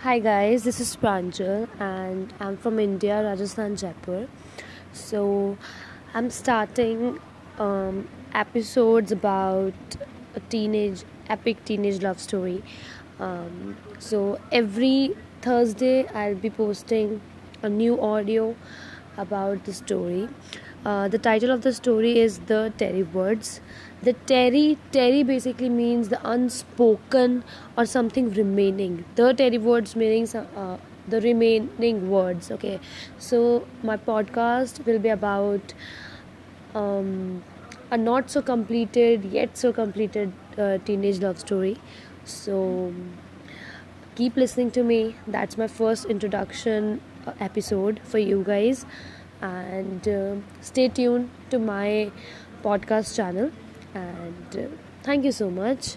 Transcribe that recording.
Hi guys, this is Pranjal and I'm from India, Rajasthan, Jaipur. So I'm starting um, episodes about a teenage, epic teenage love story. Um, so every Thursday I'll be posting a new audio about the story. Uh, the title of the story is The Terry Words. The Terry, Terry basically means the unspoken or something remaining. The Terry Words meaning uh, the remaining words. Okay, so my podcast will be about um, a not so completed yet so completed uh, teenage love story. So keep listening to me. That's my first introduction uh, episode for you guys and uh, stay tuned to my podcast channel. And uh, thank you so much